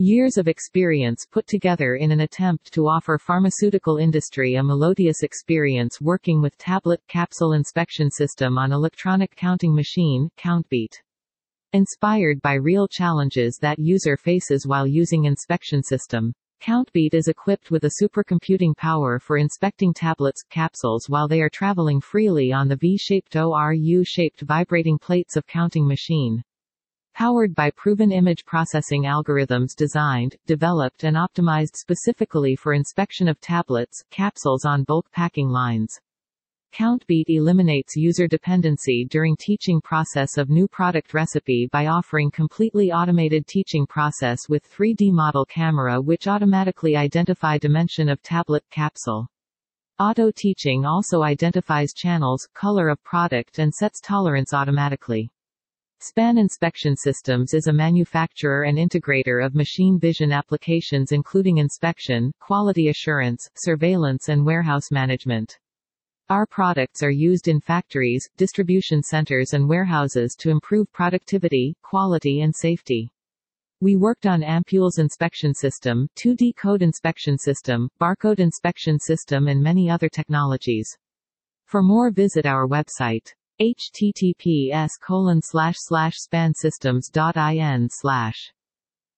Years of experience put together in an attempt to offer pharmaceutical industry a melodious experience working with tablet capsule inspection system on electronic counting machine, CountBeat. Inspired by real challenges that user faces while using inspection system. CountBeat is equipped with a supercomputing power for inspecting tablets, capsules while they are traveling freely on the V-shaped or U-shaped vibrating plates of counting machine. Powered by proven image processing algorithms designed, developed and optimized specifically for inspection of tablets, capsules on bulk packing lines. CountBeat eliminates user dependency during teaching process of new product recipe by offering completely automated teaching process with 3D model camera which automatically identify dimension of tablet capsule. Auto teaching also identifies channels, color of product and sets tolerance automatically. Span Inspection Systems is a manufacturer and integrator of machine vision applications including inspection, quality assurance, surveillance and warehouse management. Our products are used in factories, distribution centers and warehouses to improve productivity, quality and safety. We worked on Ampoules inspection system, 2D code inspection system, barcode inspection system and many other technologies. For more visit our website https colon slash slash spansystems.in slash